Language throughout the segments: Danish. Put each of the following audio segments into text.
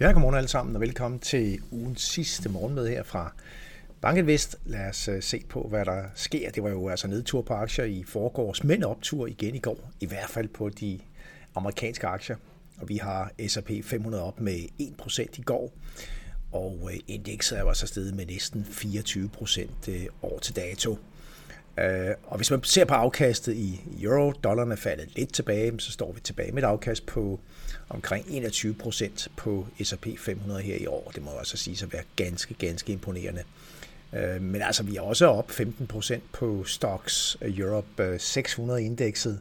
Ja, godmorgen alle sammen, og velkommen til ugens sidste morgenmøde her fra Bankinvest. Lad os øh, se på, hvad der sker. Det var jo altså nedtur på aktier i forgårs, men optur igen i går, i hvert fald på de amerikanske aktier. Og vi har S&P 500 op med 1% i går, og øh, indekset er altså steget med næsten 24% øh, år til dato. Øh, og hvis man ser på afkastet i euro, dollaren er faldet lidt tilbage, så står vi tilbage med et afkast på omkring 21 procent på S&P 500 her i år. Det må også altså sige at være ganske, ganske imponerende. Øh, men altså, vi er også op 15 procent på Stocks øh, Europe øh, 600 indekset.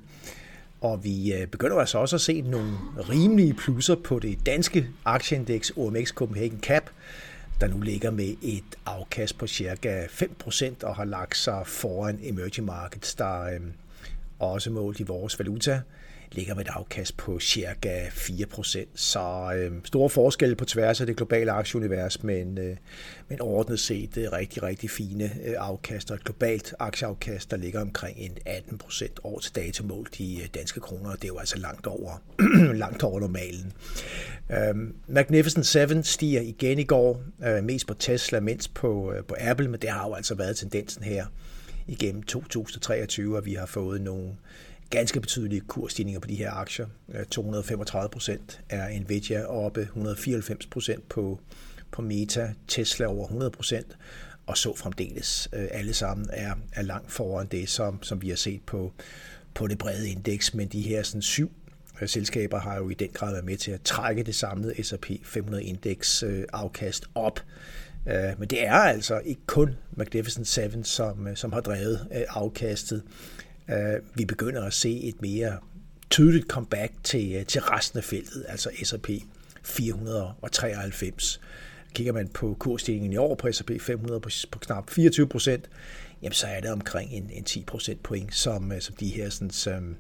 Og vi begynder altså også at se nogle rimelige plusser på det danske aktieindeks OMX Copenhagen Cap, der nu ligger med et afkast på cirka 5% og har lagt sig foran emerging markets, der øh, også målt i vores valuta ligger med et afkast på cirka 4%. Så øh, store forskelle på tværs af det globale aktieunivers, men, øh, men ordnet set øh, rigtig, rigtig fine øh, afkast og et globalt aktieafkast, der ligger omkring en 18% år til dato målt i øh, danske kroner, og det er jo altså langt over, langt over normalen. Øh, Magnificent 7 stiger igen i går, øh, mest på Tesla, mindst på, øh, på Apple, men det har jo altså været tendensen her igennem 2023, og vi har fået nogle ganske betydelige kursstigninger på de her aktier. Øh, 235 procent er Nvidia oppe, 194 procent på, på Meta, Tesla over 100 procent, og så fremdeles. Øh, alle sammen er, er langt foran det, som, som vi har set på, på det brede indeks, men de her sådan, syv øh, selskaber har jo i den grad været med til at trække det samlede S&P 500 indeks afkast op. Men det er altså ikke kun Magnificent 7, som, som har drevet afkastet. Øh, vi begynder at se et mere tydeligt comeback til, øh, til resten af feltet, altså S&P 493. Kigger man på kursstigningen i år på S&P 500 på, på knap 24 procent, jamen så er det omkring en, en 10 procent point, som, øh, som de her sådan, som,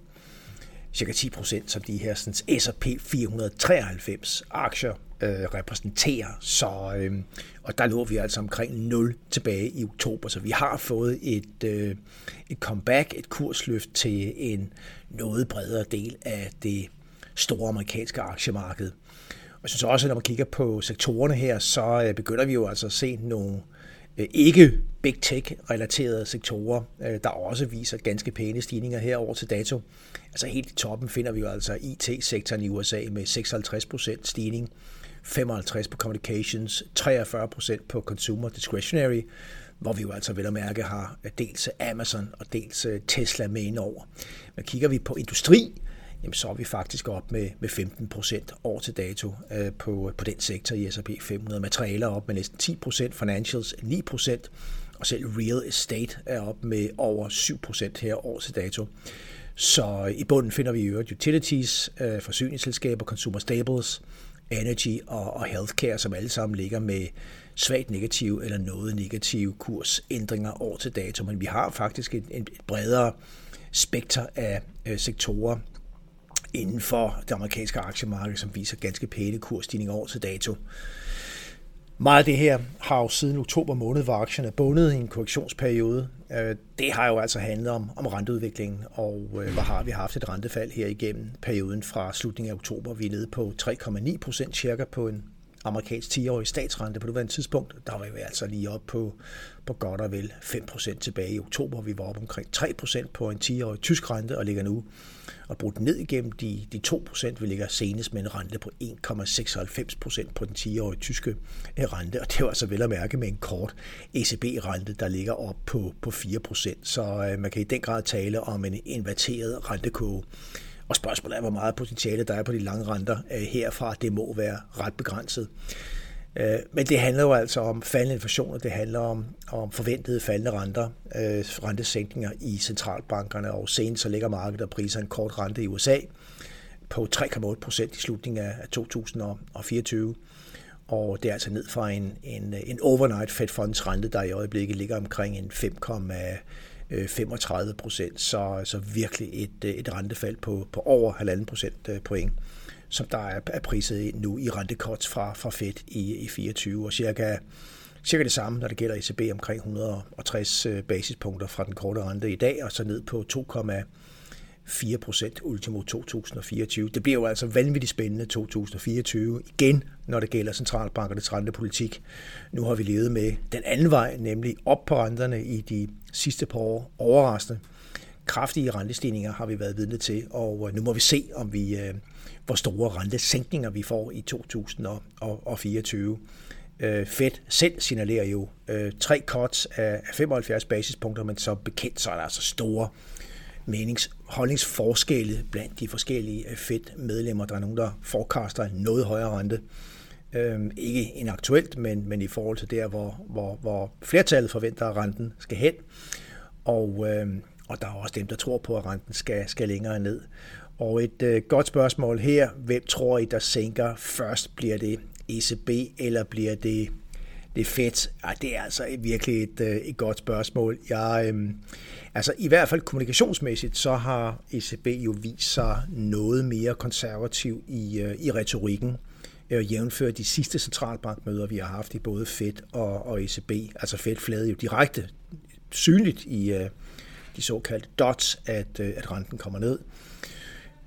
cirka 10 procent, som de her sådan, S&P 493 aktier øh, repræsenterer. Så, øh, og der lå vi altså omkring 0 tilbage i oktober, så vi har fået et, øh, et comeback, et kursløft til en noget bredere del af det store amerikanske aktiemarked. Og jeg synes også, at når man kigger på sektorerne her, så øh, begynder vi jo altså at se nogle øh, Øh, ikke big tech-relaterede sektorer, øh, der også viser ganske pæne stigninger her over til dato. Altså helt i toppen finder vi jo altså IT-sektoren i USA med 56% stigning, 55 på communications, 43% på consumer discretionary, hvor vi jo altså vel at mærke har dels Amazon og dels øh, Tesla med ind over. Men kigger vi på industri, jamen så er vi faktisk op med, med 15 procent år til dato øh, på, på den sektor i S&P 500. Materialer op med næsten 10 procent, financials 9 procent, og selv real estate er op med over 7 procent her år til dato. Så i bunden finder vi i øvrigt utilities, øh, forsyningsselskaber, consumer staples, energy og, og healthcare, som alle sammen ligger med svagt negativ eller noget negative kursændringer år til dato. Men vi har faktisk et, et bredere spekter af øh, sektorer inden for det amerikanske aktiemarked, som viser ganske pæne kursstigninger år til dato. Meget af det her har jo siden oktober måned, hvor aktierne er bundet i en korrektionsperiode. Øh, det har jo altså handlet om, om renteudviklingen, og øh, hvor har vi haft et rentefald her igennem perioden fra slutningen af oktober. Vi er nede på 3,9 procent cirka på en amerikansk 10-årig statsrente på det tidspunkt. Der var vi altså lige op på, på godt og vel 5% tilbage i oktober. Vi var op omkring 3% på en 10-årig tysk rente og ligger nu og brudt ned igennem de, de 2%, Vi ligger senest med en rente på 1,96% på den 10-årige tyske øh, rente, og det var altså vel at mærke med en kort ECB-rente, der ligger op på, på 4%. Så øh, man kan i den grad tale om en inverteret rentekurve. Og spørgsmålet er, hvor meget potentiale der er på de lange renter øh, herfra. Det må være ret begrænset. Øh, men det handler jo altså om faldende inflation, og det handler om, om forventede faldende renter, øh, rentesænkninger i centralbankerne, og senest så ligger markedet og priser en kort rente i USA på 3,8 procent i slutningen af 2024. Og det er altså ned fra en, en, en overnight Fed Funds rente, der i øjeblikket ligger omkring en Øh, 35 procent. Så, så virkelig et, øh, et rentefald på, på over 1,5 procent øh, point som der er, er priset ind nu i rentekorts fra, fra Fed i, i 24, og cirka, cirka det samme, når det gælder ECB, omkring 160 basispunkter fra den korte rente i dag, og så ned på 4% ultimo 2024. Det bliver jo altså vanvittigt spændende 2024 igen, når det gælder centralbankernes rentepolitik. Nu har vi levet med den anden vej, nemlig op på renterne i de sidste par år. Overraskende kraftige rentestigninger har vi været vidne til, og øh, nu må vi se, om vi, øh, hvor store rentesænkninger vi får i 2024. Øh, Fed selv signalerer jo øh, tre cuts af 75 basispunkter, men så bekendt så er der altså store menings holdningsforskelle blandt de forskellige øh, Fed-medlemmer. Der er nogen, der forecaster en noget højere rente. Øhm, ikke en aktuelt, men, men i forhold til der, hvor, hvor, hvor flertallet forventer, at renten skal hen. Og, øhm, og der er også dem, der tror på, at renten skal, skal længere ned. Og et øh, godt spørgsmål her. Hvem tror I, der sænker først? Bliver det ECB, eller bliver det, det fedt? Ej, det er altså virkelig et, øh, et godt spørgsmål. Jeg, øhm, altså i hvert fald kommunikationsmæssigt, så har ECB jo vist sig noget mere konservativ i, øh, i retorikken øh, jævnfør de sidste centralbankmøder, vi har haft i både Fed og, og ECB. Altså Fed flade jo direkte synligt i øh, de såkaldte dots, at, øh, at renten kommer ned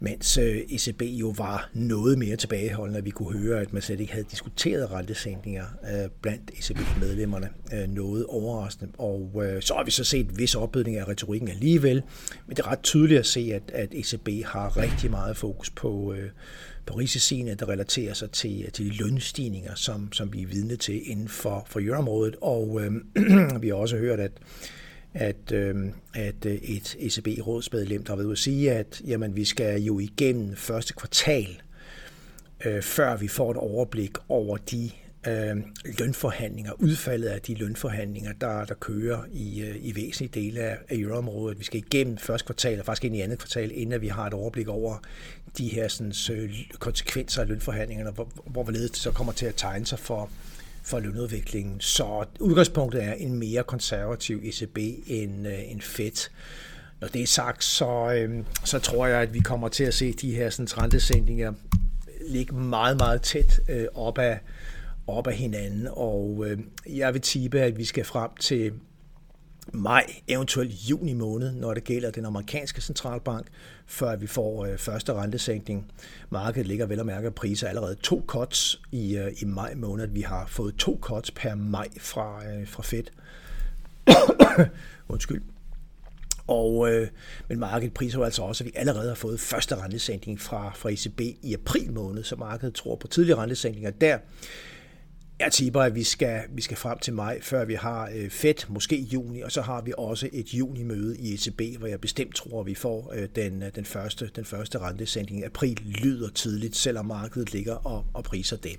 mens øh, ECB jo var noget mere tilbageholdende, vi kunne høre, at man slet ikke havde diskuteret rentesænkninger øh, blandt ECB-medlemmerne. Øh, noget overraskende. Og så har vi så set en vis opbygning af retorikken alligevel, men det er ret tydeligt at se, at, at ECB har rigtig meget fokus på, på risiciene, der relaterer sig til, til de lønstigninger, som, som vi er vidne til inden for, for euroområdet. Og øh, vi har også hørt, at Øhm, at, øh, at et ECB-rådsmedlem, der har været ude at sige, at jamen, vi skal jo igennem første kvartal, øh, før vi får et overblik over de øh, lønforhandlinger, udfaldet af de lønforhandlinger, der, der kører i, øh, i væsentlige dele af, af euroområdet. Vi skal igennem første kvartal, og faktisk ind i andet kvartal, inden vi har et overblik over de her sådan, øh, konsekvenser af lønforhandlingerne, hvor, hvor det så kommer til at tegne sig for, for lønudviklingen. Så udgangspunktet er en mere konservativ ECB end, øh, end Fed. Når det er sagt, så, øh, så tror jeg, at vi kommer til at se de her sådan, rentesænkninger ligge meget, meget tæt øh, op, af, op af hinanden. Og øh, jeg vil tippe, at vi skal frem til maj, eventuelt juni måned, når det gælder den amerikanske centralbank, før vi får øh, første rentesænkning. Markedet ligger vel og mærke priser allerede to cuts i, øh, i maj måned. Vi har fået to cuts per maj fra, øh, fra Fed. Undskyld. Og, øh, men markedet priser jo altså også, at vi allerede har fået første rentesænkning fra, fra ECB i april måned, så markedet tror på tidlige rentesænkninger der. Jeg tipper, at vi skal, vi skal frem til maj, før vi har øh, Fed, måske i juni, og så har vi også et juni-møde i ECB, hvor jeg bestemt tror, at vi får øh, den, øh, den, første, den første rentesænkning. April lyder tidligt, selvom markedet ligger og, og priser det.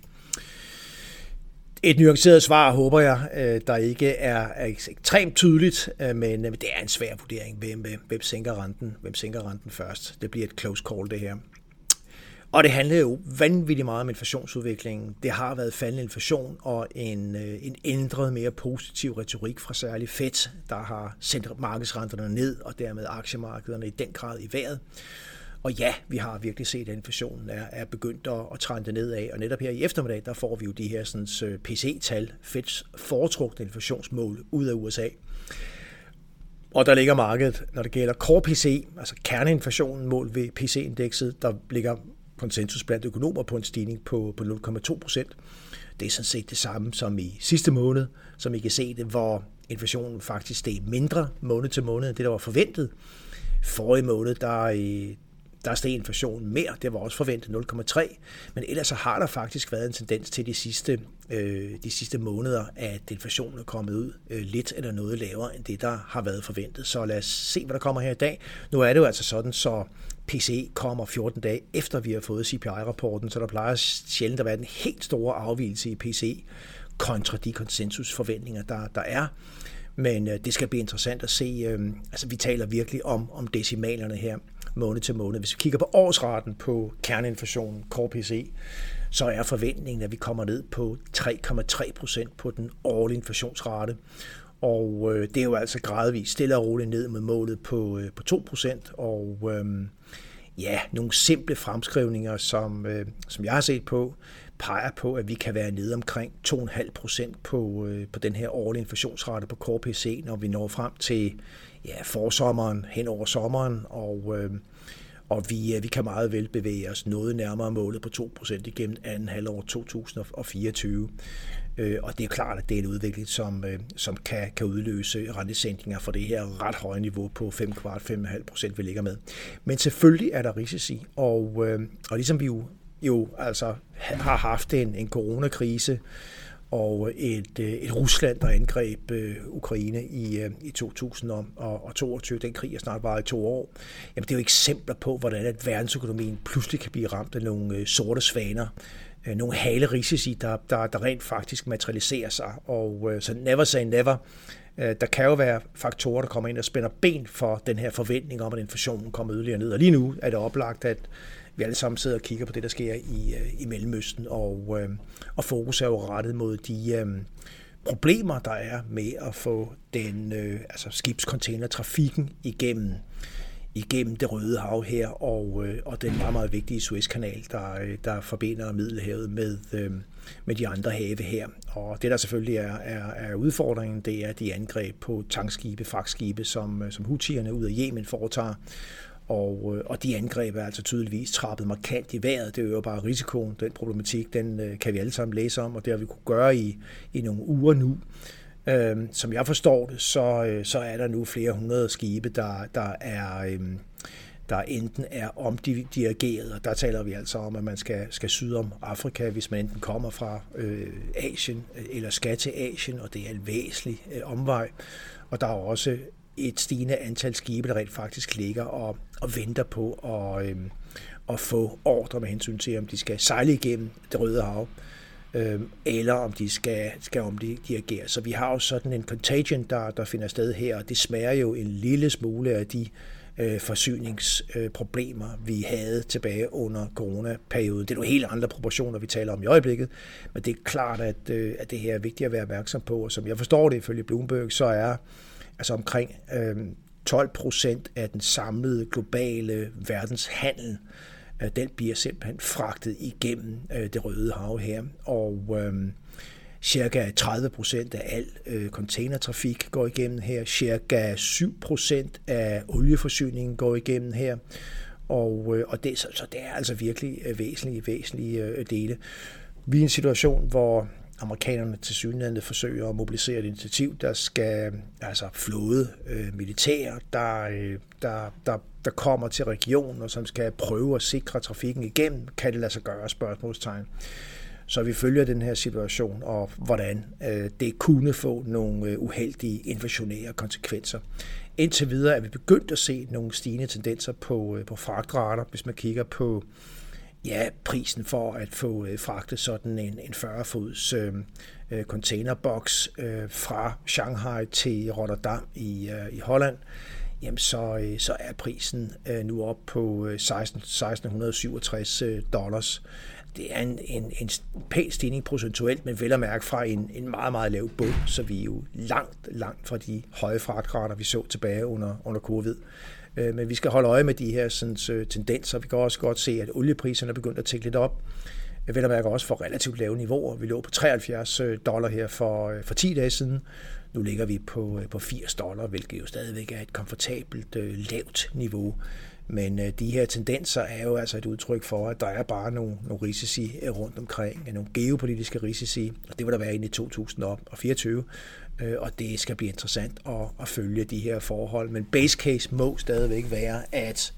Et nuanceret svar, håber jeg, øh, der ikke er, er ekstremt tydeligt, øh, men det er en svær vurdering, hvem, hvem, sænker renten, hvem sænker renten først. Det bliver et close call, det her. Og det handler jo vanvittigt meget om inflationsudviklingen. Det har været faldende inflation og en, øh, en ændret, mere positiv retorik fra særlig Fed, der har sendt markedsrenterne ned og dermed aktiemarkederne i den grad i vejret. Og ja, vi har virkelig set, at inflationen er, er begyndt at, at trænde nedad, og netop her i eftermiddag, der får vi jo de her sådan, øh, PC-tal, Feds foretrukne inflationsmål ud af USA. Og der ligger markedet, når det gælder core PC, altså kerneinflationen mål ved PC-indekset, der ligger konsensus blandt økonomer på en stigning på, på 0,2 procent. Det er sådan set det samme som i sidste måned, som I kan se det, hvor inflationen faktisk steg mindre måned til måned end det, der var forventet. Forrige måned, der, øh, der steg inflationen mere, det var også forventet 0,3, men ellers så har der faktisk været en tendens til de sidste, øh, de sidste måneder, at inflationen er kommet ud øh, lidt eller noget lavere end det, der har været forventet. Så lad os se, hvad der kommer her i dag. Nu er det jo altså sådan, så PCE kommer 14 dage efter vi har fået CPI-rapporten, så der plejer sjældent at være en helt stor afvielse i PCE kontra de konsensusforventninger, der, der er. Men øh, det skal blive interessant at se. Øh, altså, vi taler virkelig om, om decimalerne her måned til måned. Hvis vi kigger på årsraten på kerneinflationen, core PCE, så er forventningen, at vi kommer ned på 3,3 procent på den årlige inflationsrate. Og øh, det er jo altså gradvist stille og roligt ned med målet på, øh, på 2 procent. Og øh, ja, nogle simple fremskrivninger, som, øh, som jeg har set på, peger på, at vi kan være nede omkring 2,5 procent på, øh, på den her årlige inflationsrate på Core når vi når frem til ja, forsommeren, hen over sommeren, og, øh, og vi, øh, vi kan meget vel bevæge os noget nærmere målet på 2% igennem anden halvår 2024. Øh, og det er klart, at det er en udvikling, som, øh, som kan, kan udløse rentesænkninger for det her ret høje niveau på 5 kvart, 5,5 procent, vi ligger med. Men selvfølgelig er der risici, og, øh, og ligesom vi jo, jo altså har haft en, en coronakrise, og et, øh, et Rusland, der angreb øh, Ukraine i, øh, i 2022. Den krig er snart varet i to år. Jamen, det er jo eksempler på, hvordan at verdensøkonomien pludselig kan blive ramt af nogle sorte svaner, øh, nogle hale risici, der, der, der rent faktisk materialiserer sig. Og øh, så never say never. Øh, der kan jo være faktorer, der kommer ind og spænder ben for den her forventning om, at inflationen kommer yderligere ned. Og lige nu er det oplagt, at vi alle sammen sidder og kigger på det, der sker i, øh, i Mellemøsten, og, øh, og fokus er jo rettet mod de øh, problemer, der er med at få den øh, altså skibscontainertrafikken igennem igennem det Røde Hav her, og, øh, og den meget, meget vigtige Suezkanal, der, øh, der forbinder Middelhavet med, øh, med de andre have her. Og det, der selvfølgelig er, er, er udfordringen, det er de angreb på tankskibe, fragtskibe, som, øh, som hutierne ud af Yemen foretager. Og, øh, og de angreb er altså tydeligvis trappet markant i vejret. Det øger bare risikoen. Den problematik, den øh, kan vi alle sammen læse om, og det har vi kunne gøre i, i nogle uger nu. Øhm, som jeg forstår det, så, øh, så er der nu flere hundrede skibe, der, der er... Øhm, der enten er omdirigeret, og der taler vi altså om, at man skal, skal syd om Afrika, hvis man enten kommer fra øh, Asien eller skal til Asien, og det er en væsentlig øh, omvej. Og der er også et stigende antal skibe, der rent faktisk ligger og, og venter på at, øh, at få ordre med hensyn til, om de skal sejle igennem det Røde Hav øh, eller om de skal, skal omdirigere. Så vi har jo sådan en contagion, der, der finder sted her, og det smager jo en lille smule af de øh, forsyningsproblemer, øh, vi havde tilbage under coronaperioden. Det er nogle helt andre proportioner, vi taler om i øjeblikket, men det er klart, at, øh, at det her er vigtigt at være opmærksom på, og som jeg forstår det ifølge Bloomberg, så er altså omkring øh, 12 procent af den samlede globale verdenshandel Øh, den bliver simpelthen fragtet igennem øh, det røde hav her. Og øh, cirka 30 procent af al øh, containertrafik går igennem her. Cirka 7 procent af olieforsyningen går igennem her. Og, øh, og det, så, altså, så det er altså virkelig øh, væsentlige, væsentlige øh, dele. Vi er i en situation, hvor amerikanerne til synligheden forsøger at mobilisere et initiativ, der skal altså flåde øh, militær, der, øh, der, der, der kommer til regionen, og som skal prøve at sikre trafikken igennem. Kan det lade sig gøre? Spørgsmålstegn. Så vi følger den her situation, og hvordan øh, det kunne få nogle øh, uheldige inflationære konsekvenser. Indtil videre er vi begyndt at se nogle stigende tendenser på, øh, på fragtrater, hvis man kigger på ja, prisen for at få øh, fragtet sådan en, en 40-fods øh, øh, containerboks øh, fra Shanghai til Rotterdam i, øh, i Holland, jamen så, øh, så er prisen øh, nu op på øh, 16, 1667 øh, dollars. Det er en, en, en pæn stigning procentuelt, men vel at mærke fra en, en meget, meget lav bund, så vi er jo langt, langt fra de høje fragtrater, vi så tilbage under, under covid. Øh, men vi skal holde øje med de her sådan, tendenser. Vi kan også godt se, at oliepriserne er begyndt at tække lidt op. Jeg vil mærke også for relativt lave niveauer. Vi lå på 73 øh, dollar her for, øh, for 10 dage siden. Nu ligger vi på, på 80 dollar, hvilket jo stadigvæk er et komfortabelt lavt niveau. Men de her tendenser er jo altså et udtryk for, at der er bare nogle, nogle risici rundt omkring, nogle geopolitiske risici, og det vil der være ind i 2024, øh, og det skal blive interessant at, at følge de her forhold. Men base case må stadigvæk være, at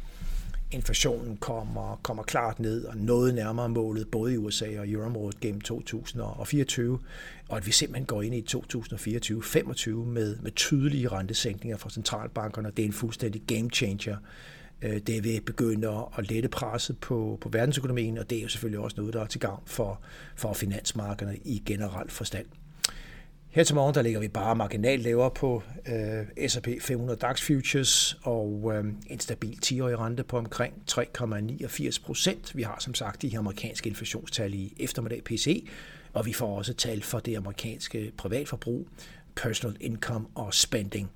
inflationen kommer, kommer klart ned og noget nærmere målet, både i USA og euroområdet gennem 2024, og at vi simpelthen går ind i 2024-25 med, med tydelige rentesænkninger fra centralbankerne. Det er en fuldstændig game changer Øh, det vil begynde at lette presset på, på verdensøkonomien, og det er jo selvfølgelig også noget, der er til gavn for, for finansmarkederne i generelt forstand. Her til morgen der ligger vi bare marginalt lavere på øh, S&P 500 DAX Futures og øh, en stabil 10-årig rente på omkring 3,89 procent. Vi har som sagt de her amerikanske inflationstal i eftermiddag PC, og vi får også tal for det amerikanske privatforbrug, personal income og spending.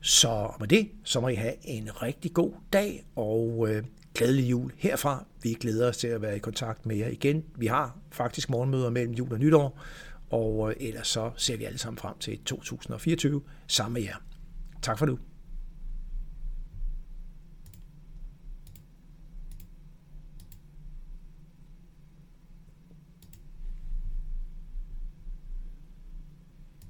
Så med det, så må I have en rigtig god dag og øh, glædelig jul herfra. Vi glæder os til at være i kontakt med jer igen. Vi har faktisk morgenmøder mellem jul og nytår, og øh, ellers så ser vi alle sammen frem til 2024 sammen med jer. Tak for nu.